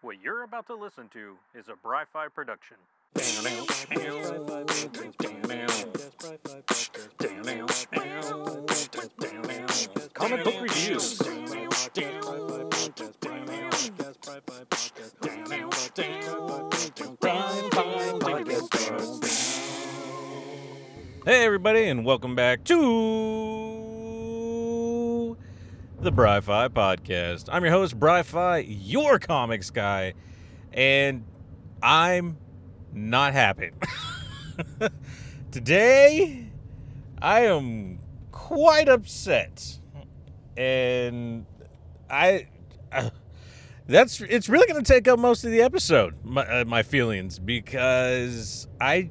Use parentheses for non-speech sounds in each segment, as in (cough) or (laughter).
What you're about to listen to is a Bri-Fi production. Comic book reviews. Hey, everybody, and welcome back to the Bri-Fi Podcast. I'm your host, Bri-Fi, your comics guy, and I'm not happy. (laughs) Today, I am quite upset, and I. Uh, (sighs) that's it's really going to take up most of the episode my, uh, my feelings because i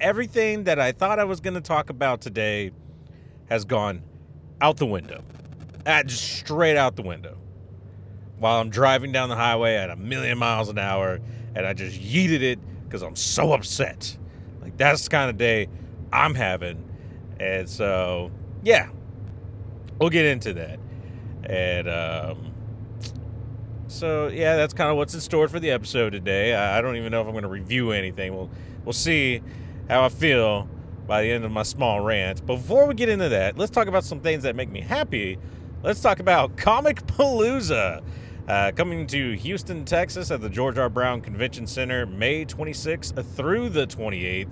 everything that i thought i was going to talk about today has gone out the window uh, just straight out the window while i'm driving down the highway at a million miles an hour and i just yeeted it because i'm so upset like that's the kind of day i'm having and so yeah we'll get into that and um so yeah, that's kind of what's in store for the episode today. I, I don't even know if I'm going to review anything. We'll we'll see how I feel by the end of my small rant. Before we get into that, let's talk about some things that make me happy. Let's talk about Comicpalooza. Uh, coming to Houston, Texas at the George R. Brown Convention Center May 26th through the 28th.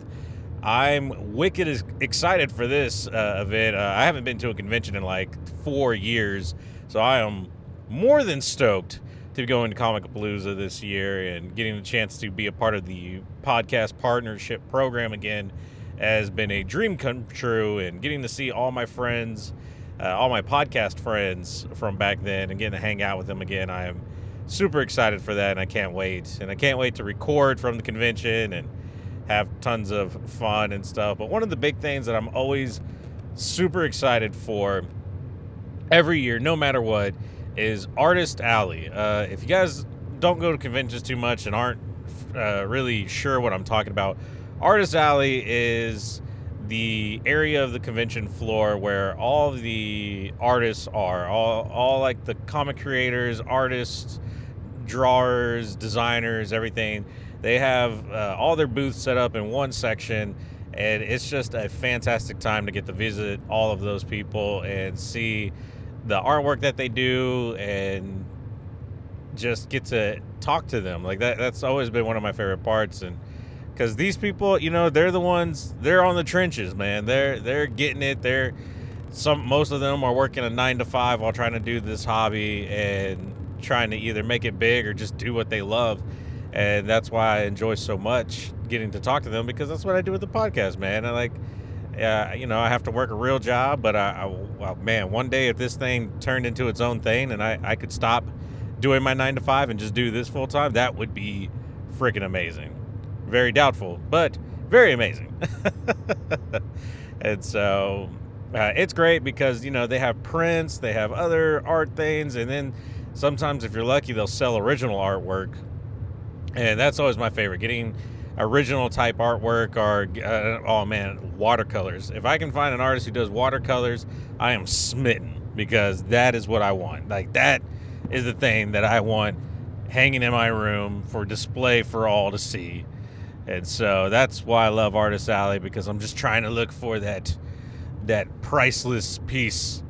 I'm wicked excited for this uh, event. Uh, I haven't been to a convention in like four years, so I am more than stoked to be going to Comicpalooza this year and getting the chance to be a part of the podcast partnership program again has been a dream come true. And getting to see all my friends, uh, all my podcast friends from back then, and getting to hang out with them again, I am super excited for that, and I can't wait. And I can't wait to record from the convention and have tons of fun and stuff. But one of the big things that I'm always super excited for every year, no matter what, is Artist Alley. Uh, if you guys don't go to conventions too much and aren't uh, really sure what I'm talking about, Artist Alley is the area of the convention floor where all the artists are, all, all like the comic creators, artists, drawers, designers, everything. They have uh, all their booths set up in one section, and it's just a fantastic time to get to visit all of those people and see the artwork that they do and just get to talk to them like that that's always been one of my favorite parts and because these people you know they're the ones they're on the trenches man. They're they're getting it. They're some most of them are working a nine to five while trying to do this hobby and trying to either make it big or just do what they love. And that's why i enjoy so much getting to talk to them because that's what i do with the podcast man. I like uh, you know, I have to work a real job, but I, I well, man, one day if this thing turned into its own thing and I, I could stop doing my nine to five and just do this full time, that would be freaking amazing. Very doubtful, but very amazing. (laughs) and so uh, it's great because, you know, they have prints, they have other art things, and then sometimes if you're lucky, they'll sell original artwork. And that's always my favorite getting original type artwork or uh, oh man watercolors if i can find an artist who does watercolors i am smitten because that is what i want like that is the thing that i want hanging in my room for display for all to see and so that's why i love artist alley because i'm just trying to look for that that priceless piece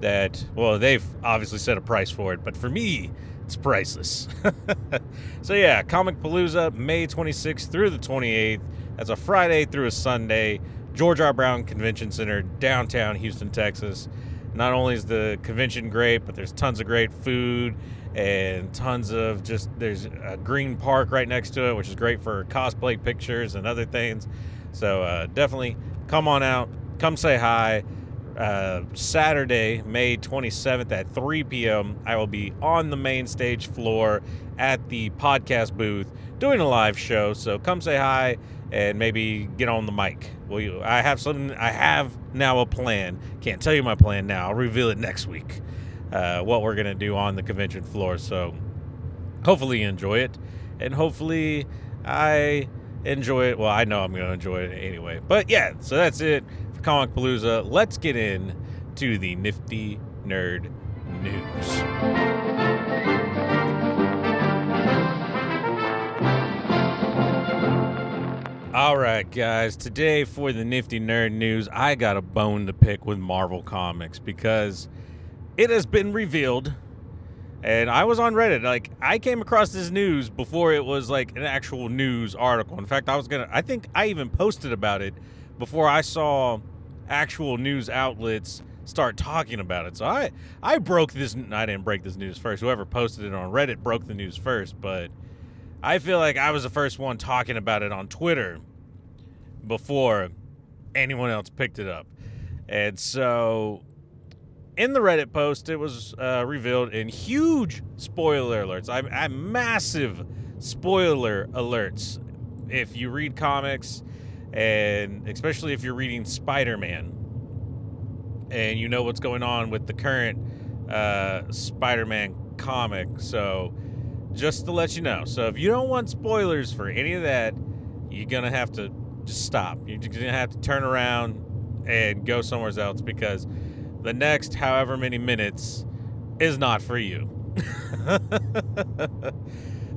that well they've obviously set a price for it but for me it's priceless. (laughs) so yeah, Comicpalooza, May 26th through the 28th. That's a Friday through a Sunday. George R. Brown Convention Center, downtown Houston, Texas. Not only is the convention great, but there's tons of great food and tons of just there's a green park right next to it, which is great for cosplay pictures and other things. So uh, definitely come on out, come say hi uh, Saturday, May 27th at 3 p.m., I will be on the main stage floor at the podcast booth doing a live show. So come say hi and maybe get on the mic. Will you? I have something. I have now a plan. Can't tell you my plan now. I'll reveal it next week uh, what we're going to do on the convention floor. So hopefully you enjoy it. And hopefully I enjoy it. Well, I know I'm going to enjoy it anyway. But yeah, so that's it for Comicpalooza. Let's get in to the nifty nerd news. All right, guys. Today for the Nifty Nerd News, I got a bone to pick with Marvel Comics because it has been revealed, and I was on Reddit. Like, I came across this news before it was like an actual news article. In fact, I was gonna. I think I even posted about it before I saw actual news outlets start talking about it. So I I broke this. I didn't break this news first. Whoever posted it on Reddit broke the news first, but I feel like I was the first one talking about it on Twitter before anyone else picked it up. And so in the Reddit post, it was uh, revealed in huge spoiler alerts. I'm, I'm massive spoiler alerts. If you read comics, and especially if you're reading Spider Man, and you know what's going on with the current uh, Spider Man comic. So just to let you know. So if you don't want spoilers for any of that, you're gonna have to just stop. You're gonna have to turn around and go somewhere else because the next however many minutes is not for you. (laughs)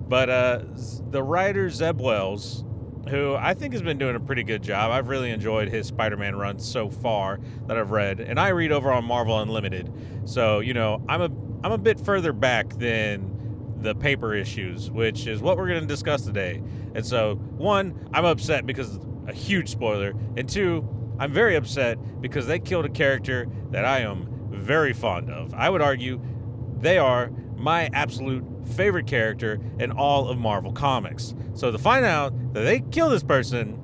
but uh, the writer Zeb Wells, who I think has been doing a pretty good job. I've really enjoyed his Spider-Man run so far that I've read, and I read over on Marvel Unlimited. So you know, I'm a I'm a bit further back than the paper issues, which is what we're going to discuss today. And so, one, I'm upset because a huge spoiler, and two, I'm very upset because they killed a character that I am very fond of. I would argue they are my absolute favorite character in all of Marvel Comics. So to find out that they kill this person,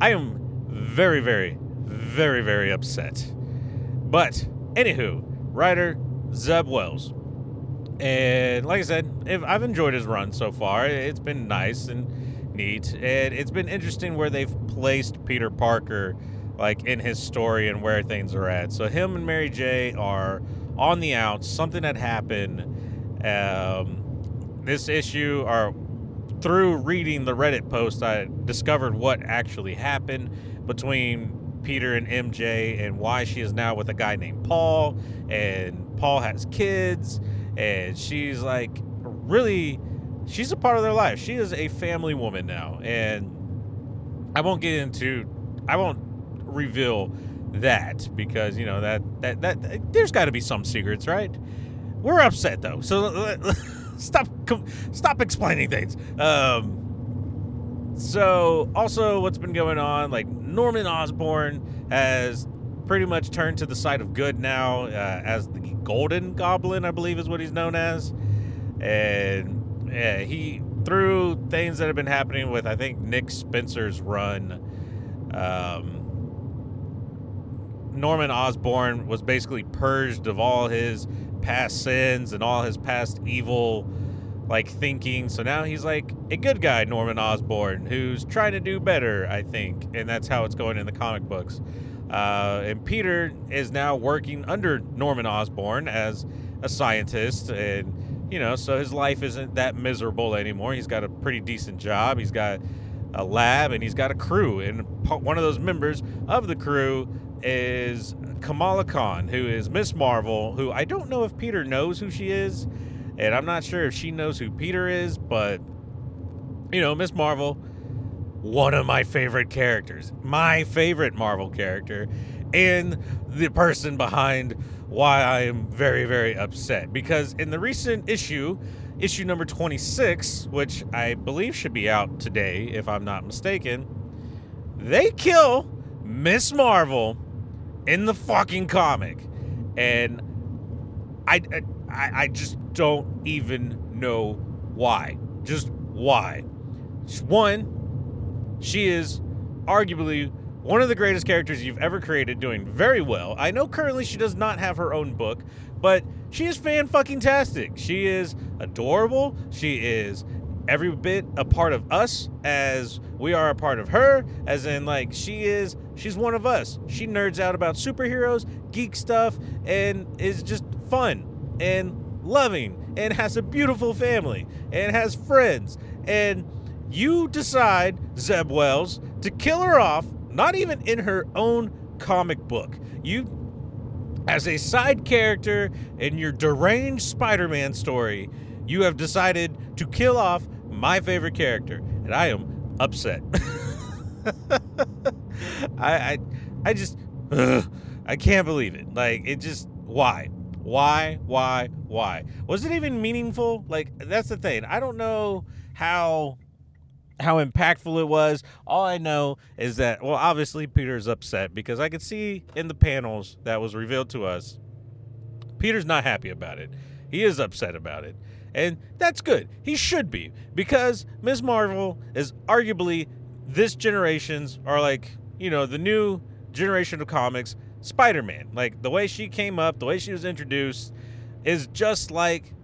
I am very, very, very, very upset. But, anywho, writer Zeb Wells and like I said, if I've enjoyed his run so far. It's been nice and neat, and it's been interesting where they've placed Peter Parker, like in his story and where things are at. So him and Mary J are on the outs. Something had happened. Um, this issue, or through reading the Reddit post, I discovered what actually happened between Peter and MJ and why she is now with a guy named Paul, and Paul has kids and she's like really she's a part of their life. She is a family woman now, and I won't get into I won't reveal that because you know that that that, there's got to be some secrets, right? We're upset though, so (laughs) stop stop explaining things. Um, so also what's been going on like Norman Osborn has pretty much turned to the side of good now uh, as the Golden Goblin, I believe is what he's known as. And yeah, he through things that have been happening with I think Nick Spencer's run. Um, Norman Osborn was basically purged of all his past sins and all his past evil like thinking. So now he's like a good guy, Norman Osborn, who's trying to do better, I think. And that's how it's going in the comic books. Uh, and Peter is now working under Norman Osborn as a scientist, and you know, so his life isn't that miserable anymore. He's got a pretty decent job. He's got a lab, and he's got a crew. And one of those members of the crew is Kamala Khan, who is Miss Marvel, who I don't know if Peter knows who she is, and I'm not sure if she knows who Peter is, but you know, Miss Marvel one of my favorite characters, my favorite Marvel character, and the person behind why I am very, very upset. Because in the recent issue, issue number 26, which I believe should be out today, if I'm not mistaken, they kill Miss Marvel in the fucking comic. And I, I, I just don't even know why. Just why. One, she is arguably one of the greatest characters you've ever created, doing very well. I know currently she does not have her own book, but she is fan fucking tastic. She is adorable. She is every bit a part of us as we are a part of her as in like she is she's one of us she nerds out about superheroes geek stuff and is just fun and loving and has a beautiful family and has friends and you decide, Zeb Wells, to kill her off, not even in her own comic book. You, as a side character in your deranged Spider Man story, you have decided to kill off my favorite character, and I am upset. (laughs) I, I, I just, ugh, I can't believe it. Like, it just, why? Why? Why? Why? Was it even meaningful? Like, that's the thing. I don't know how how impactful it was. All I know is that, well, obviously Peter's upset because I could see in the panels that was revealed to us, Peter's not happy about it. He is upset about it. And that's good. He should be because Ms. Marvel is arguably this generation's, or like, you know, the new generation of comics, Spider Man. Like, the way she came up, the way she was introduced is just like,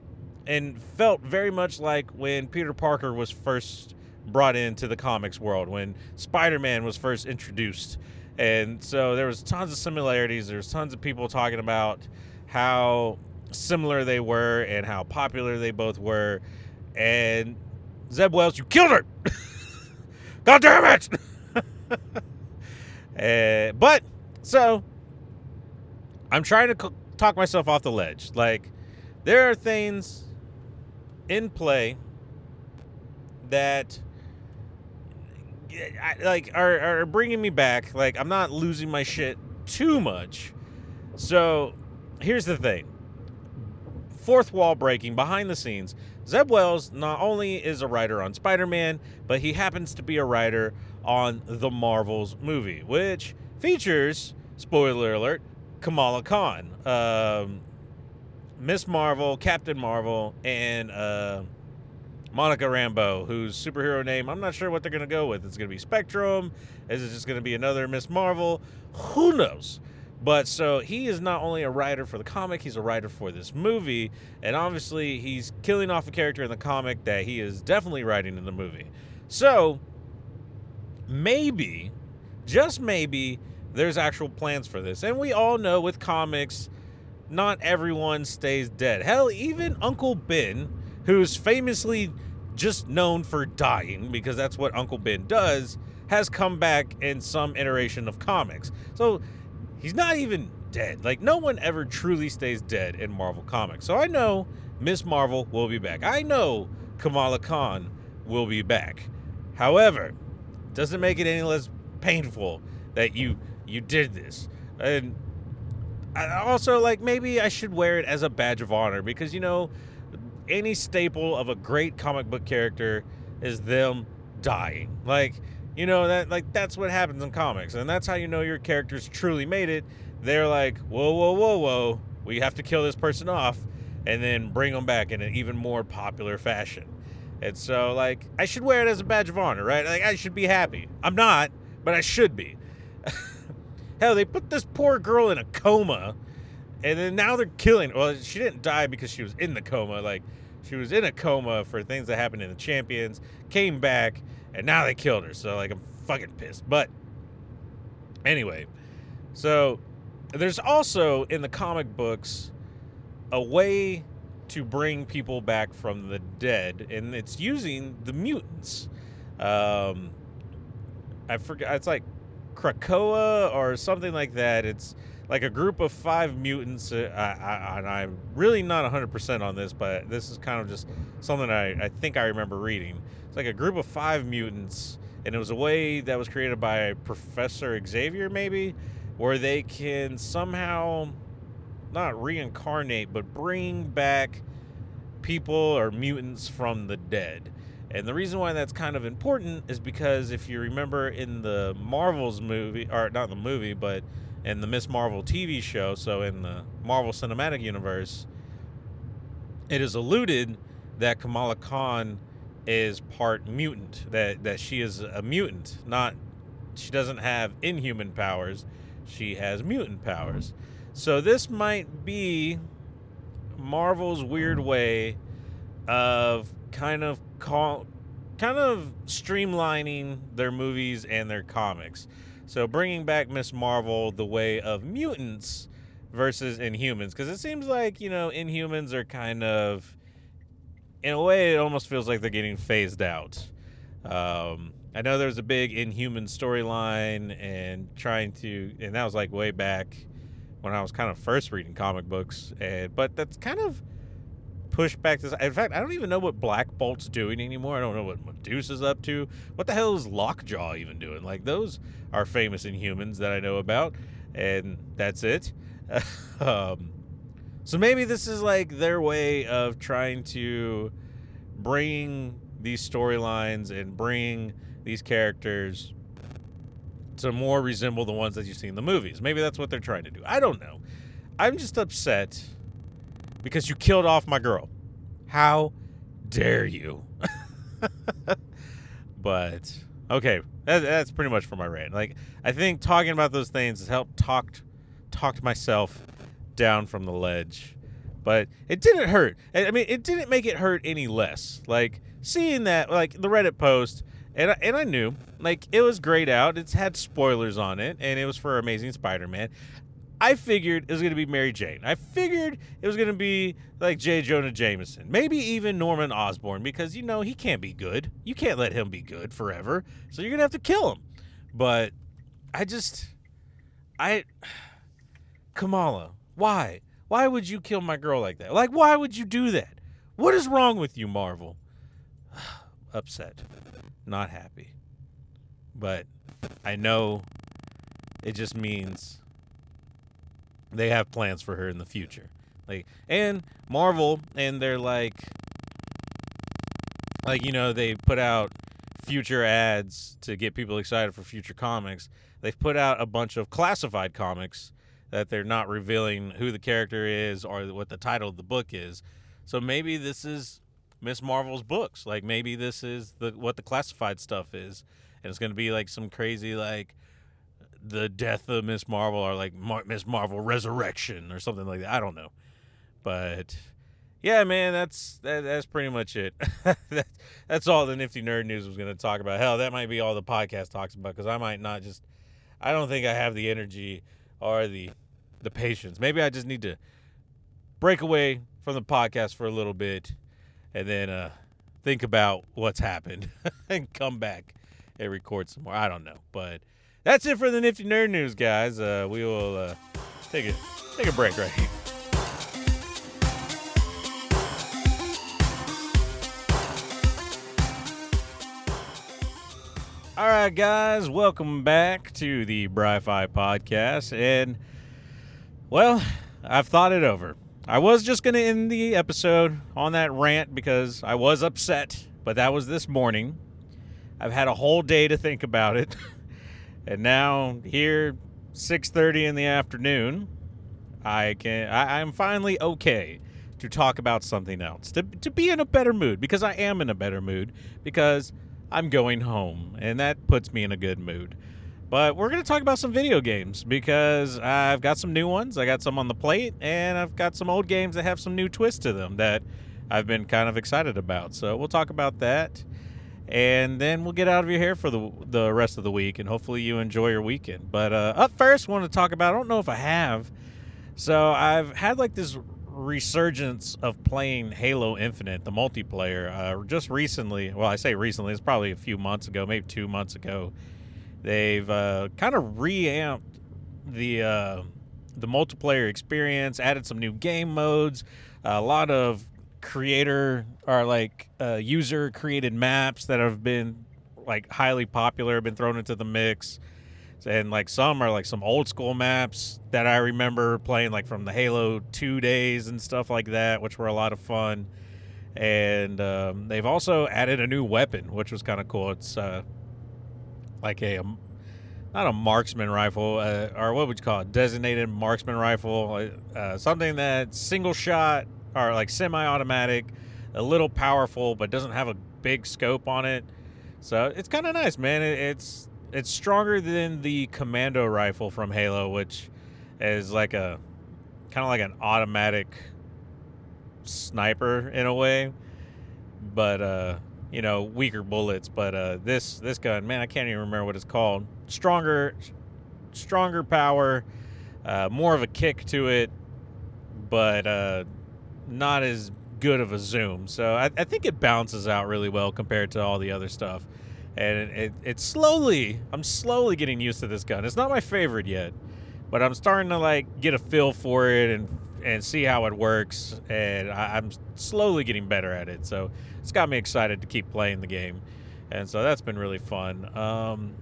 and felt very much like when Peter Parker was first brought into the comics world, when Spider Man was first introduced. And so there was tons of similarities. There's tons of people talking about how similar they were and how popular they both were. And Zeb Wells, you killed her. (laughs) God damn it. (laughs) uh, but so I'm trying to c- talk myself off the ledge. Like there are things in play that I, like are, are bringing me back. Like I'm not losing my shit too much. So here's the thing. Fourth wall breaking behind the scenes. Zeb Wells not only is a writer on Spider-Man, but he happens to be a writer on the Marvels movie, which features, spoiler alert, Kamala Khan, um, Miss Marvel, Captain Marvel, and uh, Monica Rambeau, whose superhero name I'm not sure what they're going to go with. It's going to be Spectrum. Is it just going to be another Miss Marvel? Who knows? But so he is not only a writer for the comic, he's a writer for this movie. And obviously, he's killing off a character in the comic that he is definitely writing in the movie. So maybe, just maybe, there's actual plans for this. And we all know with comics, not everyone stays dead. Hell, even Uncle Ben, who's famously just known for dying because that's what Uncle Ben does, has come back in some iteration of comics. So he's not even dead. Like no one ever truly stays dead in Marvel Comics. So I know Miss Marvel will be back. I know Kamala Khan will be back. However, doesn't make it any less painful that you you did this. And I also like maybe I should wear it as a badge of honor because you know any staple of a great comic book character is them dying. Like you know that like that's what happens in comics, and that's how you know your characters truly made it. They're like, whoa, whoa, whoa, whoa, we have to kill this person off, and then bring them back in an even more popular fashion. And so, like, I should wear it as a badge of honor, right? Like, I should be happy. I'm not, but I should be. (laughs) Hell, they put this poor girl in a coma, and then now they're killing. Well, she didn't die because she was in the coma. Like, she was in a coma for things that happened in the Champions, came back, and now they killed her. So like I'm fucking pissed. But anyway, so there's also in the comic books a way to bring people back from the dead, and it's using the mutants. Um, I forget. It's like Krakoa or something like that. It's like a group of five mutants. Uh, I, I, and I'm really not 100% on this, but this is kind of just something I, I think I remember reading. It's like a group of five mutants, and it was a way that was created by Professor Xavier, maybe, where they can somehow not reincarnate, but bring back people or mutants from the dead. And the reason why that's kind of important is because if you remember in the Marvels movie, or not the movie, but in the Miss Marvel TV show, so in the Marvel Cinematic Universe, it is alluded that Kamala Khan is part mutant, that, that she is a mutant, not she doesn't have inhuman powers, she has mutant powers. So this might be Marvel's weird way of kind of call, kind of streamlining their movies and their comics. So bringing back Miss Marvel the way of mutants versus Inhumans, because it seems like you know Inhumans are kind of, in a way, it almost feels like they're getting phased out. Um, I know there's a big Inhuman storyline and trying to, and that was like way back when I was kind of first reading comic books, and but that's kind of push back this. In fact, I don't even know what Black Bolt's doing anymore. I don't know what Medusa's up to. What the hell is Lockjaw even doing? Like those are famous Inhumans that I know about, and that's it. (laughs) um, so maybe this is like their way of trying to bring these storylines and bring these characters to more resemble the ones that you see in the movies. Maybe that's what they're trying to do. I don't know. I'm just upset because you killed off my girl. How dare you? (laughs) but okay, that, that's pretty much for my rant. Like I think talking about those things has helped talked talked myself down from the ledge. But it didn't hurt. I mean, it didn't make it hurt any less. Like seeing that, like the Reddit post, and I, and I knew like it was grayed out. It's had spoilers on it, and it was for Amazing Spider-Man. I figured it was going to be Mary Jane. I figured it was going to be like J. Jonah Jameson, maybe even Norman Osborn, because you know he can't be good. You can't let him be good forever, so you're going to have to kill him. But I just, I, Kamala, why? Why would you kill my girl like that? Like, why would you do that? What is wrong with you, Marvel? (sighs) Upset, not happy, but I know it just means they have plans for her in the future. Like and Marvel and they're like like you know they put out future ads to get people excited for future comics. They've put out a bunch of classified comics that they're not revealing who the character is or what the title of the book is. So maybe this is Miss Marvel's books. Like maybe this is the what the classified stuff is, and it's going to be like some crazy like the death of Miss Marvel or like Mar- Miss Marvel Resurrection or something like that. I don't know, but yeah, man, that's that, that's pretty much it. (laughs) that, that's all the nifty nerd news was going to talk about. Hell, that might be all the podcast talks about because I might not just. I don't think I have the energy or the the patience. Maybe I just need to break away from the podcast for a little bit and then uh, think about what's happened (laughs) and come back and record some more. I don't know, but that's it for the Nifty Nerd News, guys. Uh, we will uh, take a take a break right here. All right, guys, welcome back to the Bri-Fi podcast. And, well, I've thought it over. I was just going to end the episode on that rant because I was upset, but that was this morning. I've had a whole day to think about it. (laughs) and now here 6:30 in the afternoon, I can I, I'm finally okay to talk about something else. To to be in a better mood because I am in a better mood because I'm going home, and that puts me in a good mood. But we're going to talk about some video games because I've got some new ones. I got some on the plate, and I've got some old games that have some new twists to them that I've been kind of excited about. So we'll talk about that. And then we'll get out of your hair for the the rest of the week, and hopefully you enjoy your weekend. But uh, up first, I want to talk about. I don't know if I have. So I've had like this resurgence of playing Halo Infinite, the multiplayer, uh, just recently. Well, I say recently, it's probably a few months ago, maybe two months ago. They've uh, kind of reamped the uh, the multiplayer experience, added some new game modes, a lot of creator or like uh, user created maps that have been like highly popular, have been thrown into the mix and like some are like some old school maps that I remember playing like from the Halo 2 days and stuff like that, which were a lot of fun. And um, they've also added a new weapon, which was kind of cool. It's uh, like a, a, not a marksman rifle, uh, or what would you call it? Designated marksman rifle, uh, something that single shot or like semi-automatic, a little powerful, but doesn't have a big scope on it. So it's kind of nice, man. It, it's it's stronger than the commando rifle from Halo, which is like a kind of like an automatic sniper in a way, but uh, you know, weaker bullets. But uh, this this gun, man, I can't even remember what it's called. Stronger, stronger power, uh, more of a kick to it, but uh, not as good of a zoom. So I, I think it balances out really well compared to all the other stuff and it, it, slowly i'm slowly getting used to this gun it's not my favorite yet but i'm starting to like get a feel for it and and see how it works. And I, I'm slowly getting better at it. So it's got me excited to keep playing the game. And so that's been really fun. Um,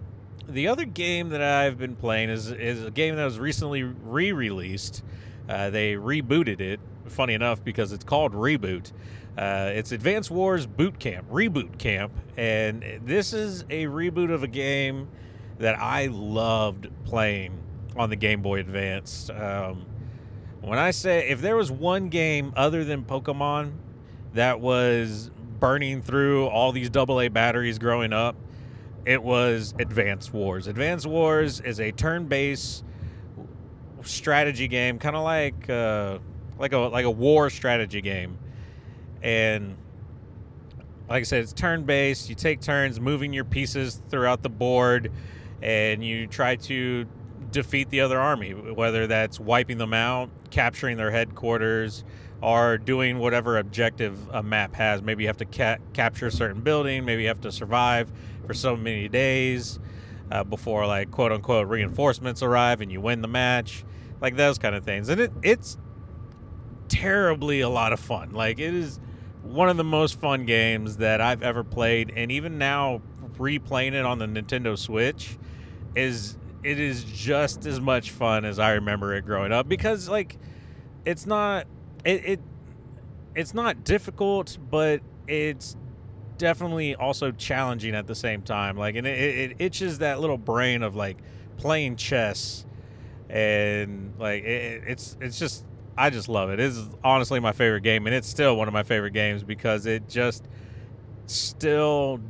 the other game that I've been playing is is a game that was recently re-released. Uh, they rebooted it. Funny enough, because it's called Reboot. Uh, it's Advance Wars Boot Camp, Reboot Camp, and this is a reboot of a game that I loved playing on the Game Boy Advance. Um, when I say if there was one game other than Pokemon that was burning through all these AA batteries growing up, it was Advance Wars. Advance Wars is a turn-based strategy game, kind of like uh, like a like a war strategy game and like I said, it's turn based. You take turns moving your pieces throughout the board, and you try to defeat the other army, whether that's wiping them out, capturing their headquarters, or doing whatever objective a map has. Maybe you have to ca- capture a certain building, maybe you have to survive for so many days uh, before, like, quote unquote, reinforcements arrive and you win the match, like those kind of things. And it, it's terribly a lot of fun. Like, it is one of the most fun games that I've ever played, and even now replaying it on the Nintendo Switch is it is just as much fun as I remember it growing up because like it's not it, it it's not difficult, but it's definitely also challenging at the same time. Like, and it, it itches that little brain of like playing chess, and like it, it's it's just I just love it. It is honestly my favorite game, and it's still one of my favorite games because it just still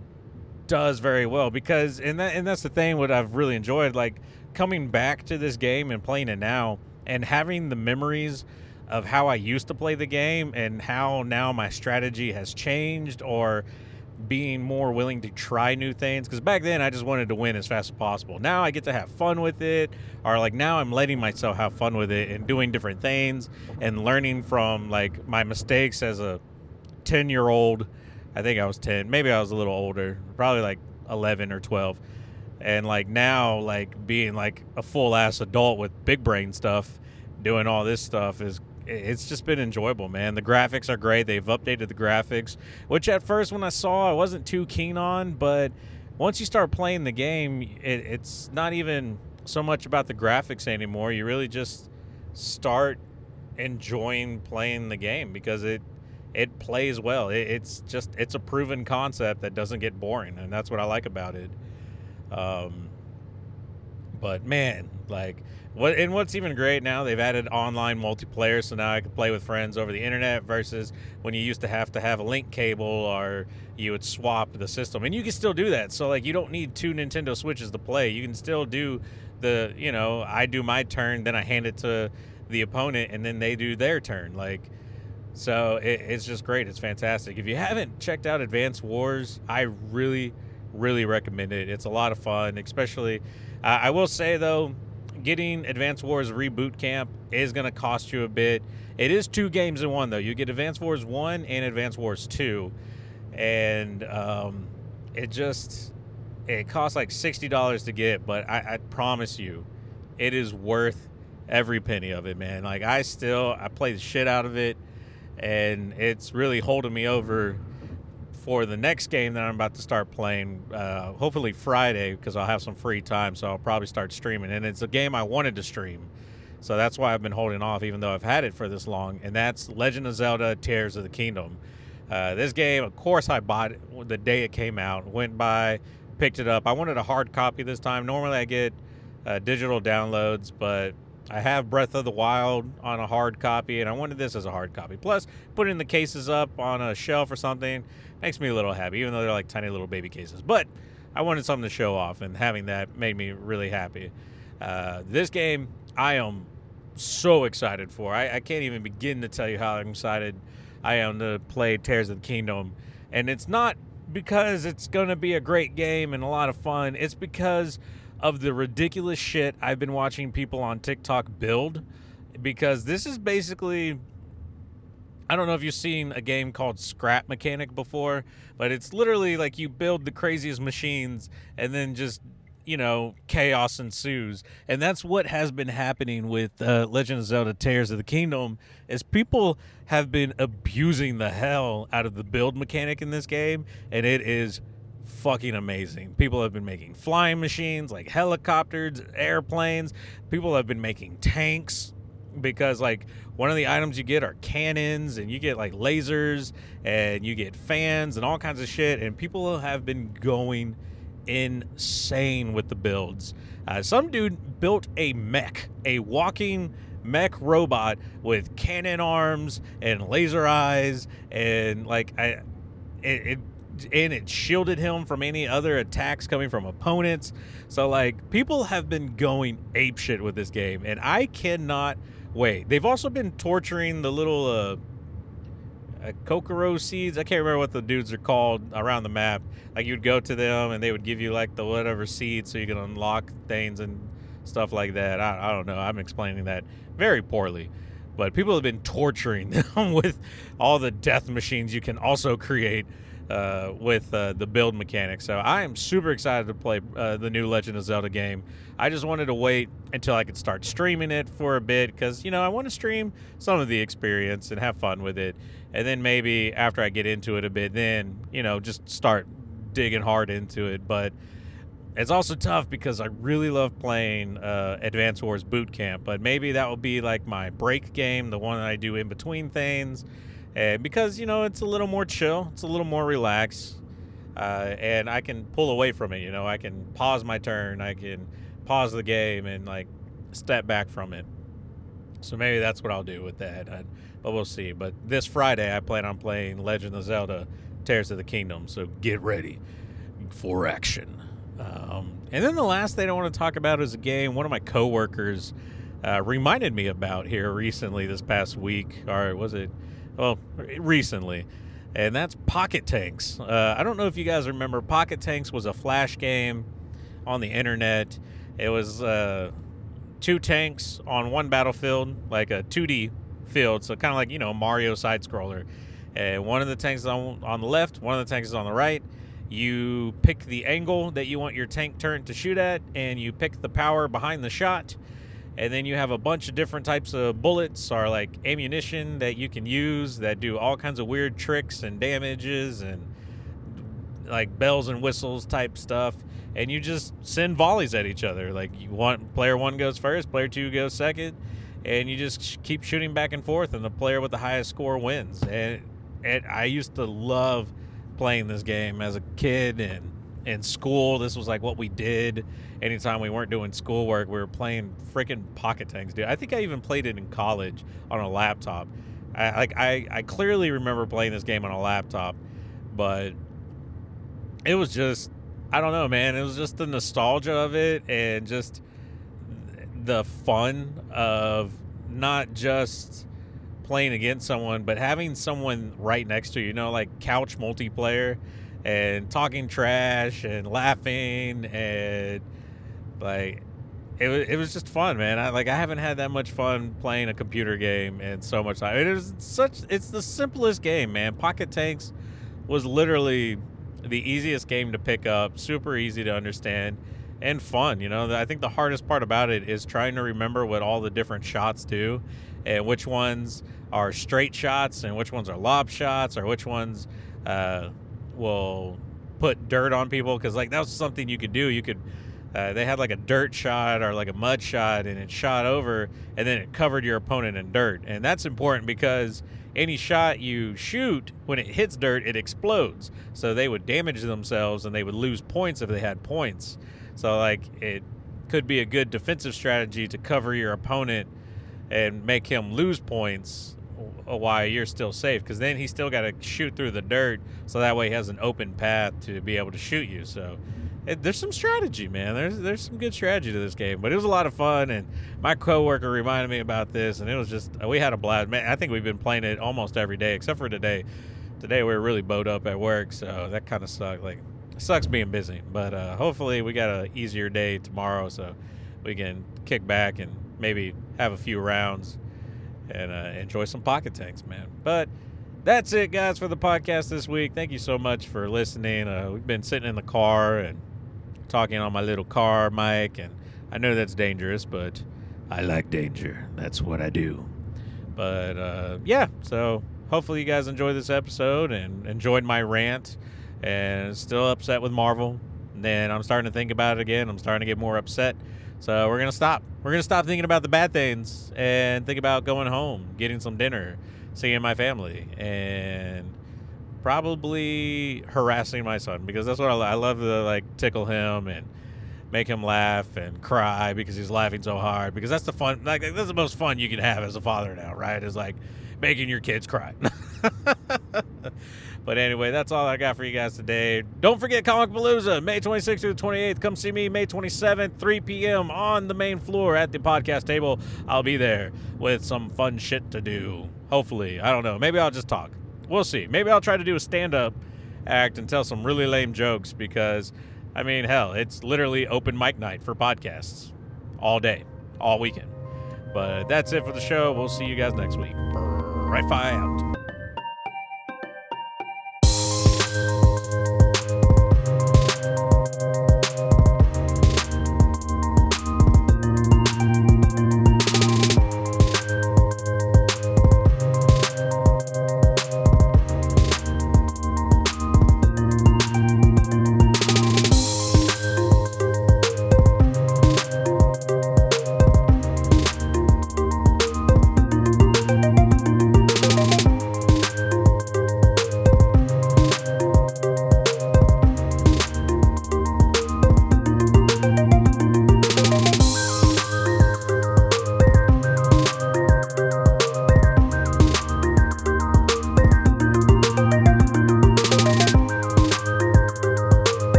does very well. Because and that and that's the thing. What I've really enjoyed, like coming back to this game and playing it now, and having the memories of how I used to play the game and how now my strategy has changed or being more willing to try new things because back then I just wanted to win as fast as possible. Now I get to have fun with it, or like now I'm letting myself have fun with it and doing different things and learning from like my mistakes as a 10 year old. I think I was 10, maybe I was a little older, probably like 11 or 12. And like now, like being like a full ass adult with big brain stuff, doing all this stuff is it's just been enjoyable, man. The graphics are great. They've updated the graphics, which at first when I saw I wasn't too keen on, but once you start playing the game, it, it's not even so much about the graphics anymore. You really just start enjoying playing the game because it it plays well. It, it's just it's a proven concept that doesn't get boring, and that's what I like about it. Um, but man, like what and what's even great now, they've added online multiplayer, so now I can play with friends over the internet versus when you used to have to have a link cable or you would swap the system. And you can still do that. So like you don't need two Nintendo Switches to play. You can still do the, you know, I do my turn, then I hand it to the opponent and then they do their turn. Like so it, it's just great. It's fantastic. If you haven't checked out Advance Wars, I really really recommend it. It's a lot of fun, especially uh, I will say though getting Advance Wars Reboot Camp is going to cost you a bit. It is two games in one, though. You get Advance Wars 1 and Advance Wars 2. And um, it just, it costs like $60 to get, but I, I promise you, it is worth every penny of it, man. Like, I still, I play the shit out of it, and it's really holding me over for the next game that I'm about to start playing, uh, hopefully Friday, because I'll have some free time, so I'll probably start streaming. And it's a game I wanted to stream, so that's why I've been holding off, even though I've had it for this long. And that's Legend of Zelda: Tears of the Kingdom. Uh, this game, of course, I bought it the day it came out. Went by, picked it up. I wanted a hard copy this time. Normally, I get uh, digital downloads, but I have Breath of the Wild on a hard copy, and I wanted this as a hard copy. Plus, putting the cases up on a shelf or something makes me a little happy, even though they're like tiny little baby cases. But I wanted something to show off, and having that made me really happy. Uh, this game, I am so excited for. I, I, can't even begin to tell you how excited I am to play Tears of the Kingdom. And it's not because it's going to be a great game and a lot of fun, it's because of the ridiculous shit I've been watching people on TikTok build. Because this is basically I don't know if you've seen a game called Scrap Mechanic before, but it's literally like you build the craziest machines and then just you know, chaos ensues, and that's what has been happening with uh, Legend of Zelda: Tears of the Kingdom. Is people have been abusing the hell out of the build mechanic in this game, and it is fucking amazing. People have been making flying machines like helicopters, airplanes. People have been making tanks because like one of the items you get are cannons and you get like lasers and you get fans and all kinds of shit and people have been going insane with the builds. Uh, some dude built a mech, a walking mech robot with cannon arms and laser eyes and like I it, it and it shielded him from any other attacks coming from opponents. So like people have been going ape shit with this game, and I cannot wait. They've also been torturing the little uh, uh, Kokoro seeds. I can't remember what the dudes are called around the map. Like you'd go to them and they would give you like the whatever seed so you can unlock things and stuff like that. I, I don't know. I'm explaining that very poorly. But people have been torturing (laughs) them with all the death machines you can also create uh, with uh, the build mechanics. So I am super excited to play uh, the new Legend of Zelda game. I just wanted to wait until I could start streaming it for a bit because, you know, I want to stream some of the experience and have fun with it. And then maybe after I get into it a bit, then, you know, just start digging hard into it. But it's also tough because I really love playing uh, Advance Wars Boot Camp. But maybe that will be like my break game, the one that I do in between things and because you know it's a little more chill, it's a little more relaxed, uh, and I can pull away from it. You know, I can pause my turn, I can pause the game, and like step back from it. So maybe that's what I'll do with that, I, but we'll see. But this Friday, I plan on playing Legend of Zelda: Tears of the Kingdom. So get ready for action. Um, and then the last thing I want to talk about is a game one of my coworkers uh, reminded me about here recently this past week, or was it? Well, recently, and that's Pocket Tanks. Uh, I don't know if you guys remember, Pocket Tanks was a flash game on the internet. It was uh, two tanks on one battlefield, like a 2D field, so kind of like you know Mario side scroller. And one of the tanks is on, on the left, one of the tanks is on the right. You pick the angle that you want your tank turn to shoot at, and you pick the power behind the shot and then you have a bunch of different types of bullets or like ammunition that you can use that do all kinds of weird tricks and damages and like bells and whistles type stuff. And you just send volleys at each other. Like you want player one goes first player two goes second and you just keep shooting back and forth and the player with the highest score wins. And, and i used to love playing this game as a kid and in school. This was like what we did. Anytime we weren't doing schoolwork, we were playing freaking pocket tanks, dude. I think I even played it in college on a laptop. I like I, I clearly remember playing this game on a laptop, but it was just I don't know, man. It was just the nostalgia of it and just the fun of not just playing against someone, but having someone right next to you, you know, like couch multiplayer and talking trash and laughing and like it was, it was just fun, man. I like I haven't had that much fun playing a computer game in so much time. It is such it's the simplest game, man. Pocket Tanks was literally the easiest game to pick up, super easy to understand and fun, you know. I think the hardest part about it is trying to remember what all the different shots do and which ones are straight shots and which ones are lob shots or which ones uh, will put dirt on people because like that was something you could do. You could uh, they had like a dirt shot or like a mud shot and it shot over and then it covered your opponent in dirt. And that's important because any shot you shoot when it hits dirt it explodes. So they would damage themselves and they would lose points if they had points. So like it could be a good defensive strategy to cover your opponent and make him lose points while you're still safe because then he's still got to shoot through the dirt so that way he has an open path to be able to shoot you. So it, there's some strategy man. There's there's some good strategy to this game but it was a lot of fun and my coworker reminded me about this and it was just we had a blast. Man i think we've been playing it almost every day except for today. Today we were really bowed up at work so that kind of sucked like sucks being busy but uh, hopefully we got an easier day tomorrow so we can kick back and maybe have a few rounds and uh, enjoy some pocket tanks, man. But that's it, guys, for the podcast this week. Thank you so much for listening. Uh, we've been sitting in the car and talking on my little car mic, and I know that's dangerous, but I like danger. That's what I do. But uh, yeah, so hopefully you guys enjoyed this episode and enjoyed my rant. And still upset with Marvel. And I'm starting to think about it again. I'm starting to get more upset. So we're gonna stop. We're gonna stop thinking about the bad things and think about going home, getting some dinner, seeing my family, and probably harassing my son because that's what I, I love to like tickle him and make him laugh and cry because he's laughing so hard because that's the fun like that's the most fun you can have as a father now right is like making your kids cry (laughs) but anyway that's all i got for you guys today don't forget Comicpalooza may 26th to the 28th come see me may 27th 3 p.m on the main floor at the podcast table i'll be there with some fun shit to do hopefully i don't know maybe i'll just talk we'll see maybe i'll try to do a stand-up act and tell some really lame jokes because I mean, hell, it's literally open mic night for podcasts all day, all weekend. But that's it for the show. We'll see you guys next week. Right, fi out.